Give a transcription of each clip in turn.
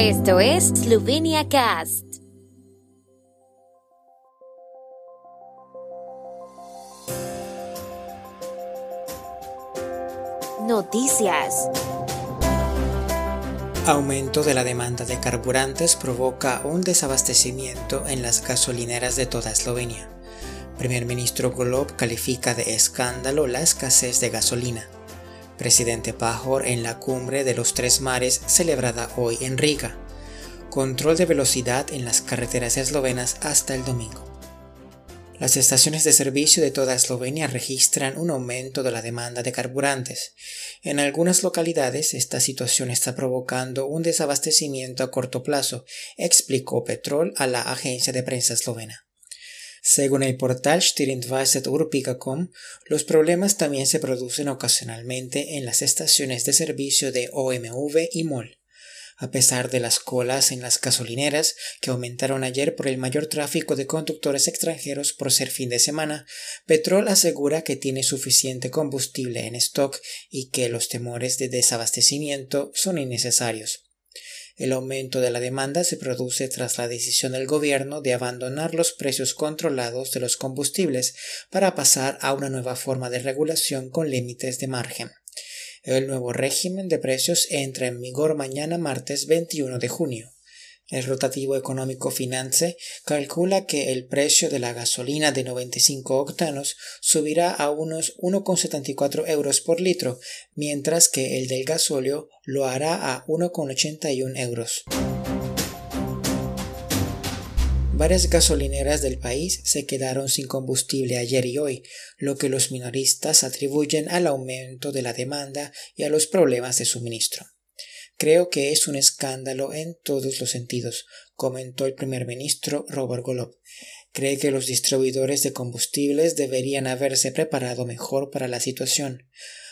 Esto es Slovenia Cast. Noticias. Aumento de la demanda de carburantes provoca un desabastecimiento en las gasolineras de toda Eslovenia. Primer ministro Golob califica de escándalo la escasez de gasolina. Presidente Pajor en la cumbre de los tres mares celebrada hoy en Riga. Control de velocidad en las carreteras eslovenas hasta el domingo. Las estaciones de servicio de toda Eslovenia registran un aumento de la demanda de carburantes. En algunas localidades esta situación está provocando un desabastecimiento a corto plazo, explicó Petrol a la agencia de prensa eslovena. Según el portal Urpika.com, los problemas también se producen ocasionalmente en las estaciones de servicio de OMV y MOL a pesar de las colas en las gasolineras que aumentaron ayer por el mayor tráfico de conductores extranjeros por ser fin de semana, Petrol asegura que tiene suficiente combustible en stock y que los temores de desabastecimiento son innecesarios. El aumento de la demanda se produce tras la decisión del gobierno de abandonar los precios controlados de los combustibles para pasar a una nueva forma de regulación con límites de margen. El nuevo régimen de precios entra en vigor mañana martes 21 de junio. El rotativo económico Finance calcula que el precio de la gasolina de 95 octanos subirá a unos 1,74 euros por litro, mientras que el del gasóleo lo hará a 1,81 euros. Varias gasolineras del país se quedaron sin combustible ayer y hoy, lo que los minoristas atribuyen al aumento de la demanda y a los problemas de suministro. Creo que es un escándalo en todos los sentidos, comentó el primer ministro Robert Golob. Cree que los distribuidores de combustibles deberían haberse preparado mejor para la situación.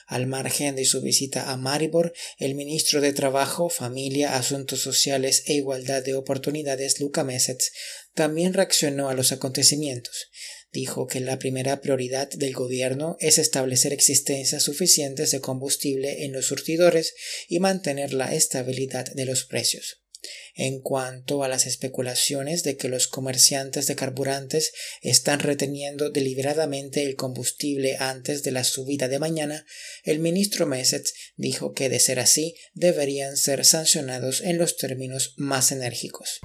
Al margen de su visita a Maribor, el ministro de Trabajo, Familia, Asuntos Sociales e Igualdad de Oportunidades, Luca Mesets, también reaccionó a los acontecimientos. Dijo que la primera prioridad del gobierno es establecer existencias suficientes de combustible en los surtidores y mantener la estabilidad de los precios. En cuanto a las especulaciones de que los comerciantes de carburantes están reteniendo deliberadamente el combustible antes de la subida de mañana, el ministro Mesets dijo que de ser así deberían ser sancionados en los términos más enérgicos.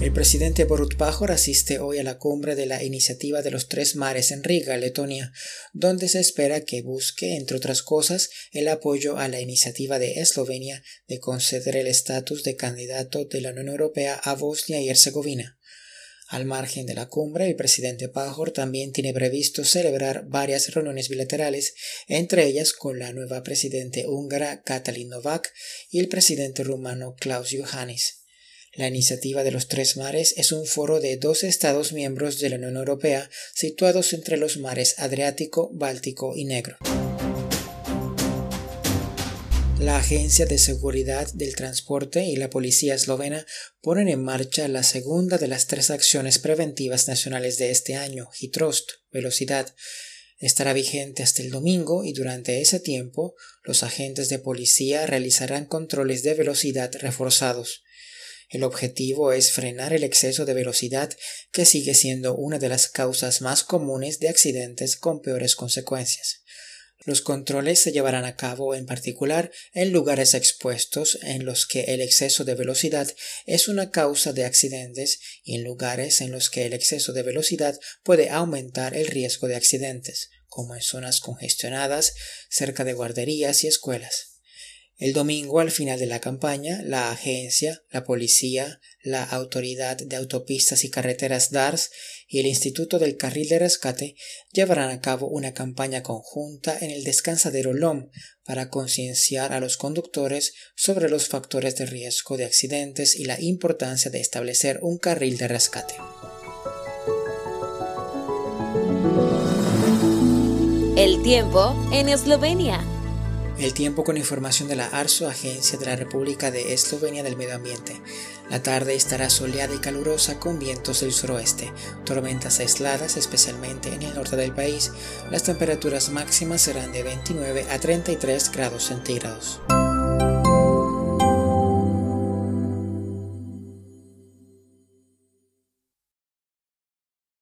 El presidente Borut Pajor asiste hoy a la cumbre de la Iniciativa de los Tres Mares en Riga, Letonia, donde se espera que busque, entre otras cosas, el apoyo a la iniciativa de Eslovenia de conceder el estatus de candidato de la Unión Europea a Bosnia y Herzegovina. Al margen de la cumbre, el presidente Pajor también tiene previsto celebrar varias reuniones bilaterales, entre ellas con la nueva presidente húngara Katalin Novak y el presidente rumano Klaus Iohannis. La iniciativa de los Tres Mares es un foro de dos Estados miembros de la Unión Europea situados entre los mares Adriático, Báltico y Negro. La Agencia de Seguridad del Transporte y la Policía eslovena ponen en marcha la segunda de las tres acciones preventivas nacionales de este año, HITROST, velocidad. Estará vigente hasta el domingo y durante ese tiempo los agentes de policía realizarán controles de velocidad reforzados. El objetivo es frenar el exceso de velocidad que sigue siendo una de las causas más comunes de accidentes con peores consecuencias. Los controles se llevarán a cabo en particular en lugares expuestos en los que el exceso de velocidad es una causa de accidentes y en lugares en los que el exceso de velocidad puede aumentar el riesgo de accidentes, como en zonas congestionadas, cerca de guarderías y escuelas. El domingo, al final de la campaña, la agencia, la policía, la Autoridad de Autopistas y Carreteras DARS y el Instituto del Carril de Rescate llevarán a cabo una campaña conjunta en el descansadero LOM para concienciar a los conductores sobre los factores de riesgo de accidentes y la importancia de establecer un carril de rescate. El tiempo en Eslovenia. El tiempo con información de la ARSO, Agencia de la República de Eslovenia del Medio Ambiente. La tarde estará soleada y calurosa con vientos del suroeste, tormentas aisladas especialmente en el norte del país. Las temperaturas máximas serán de 29 a 33 grados centígrados.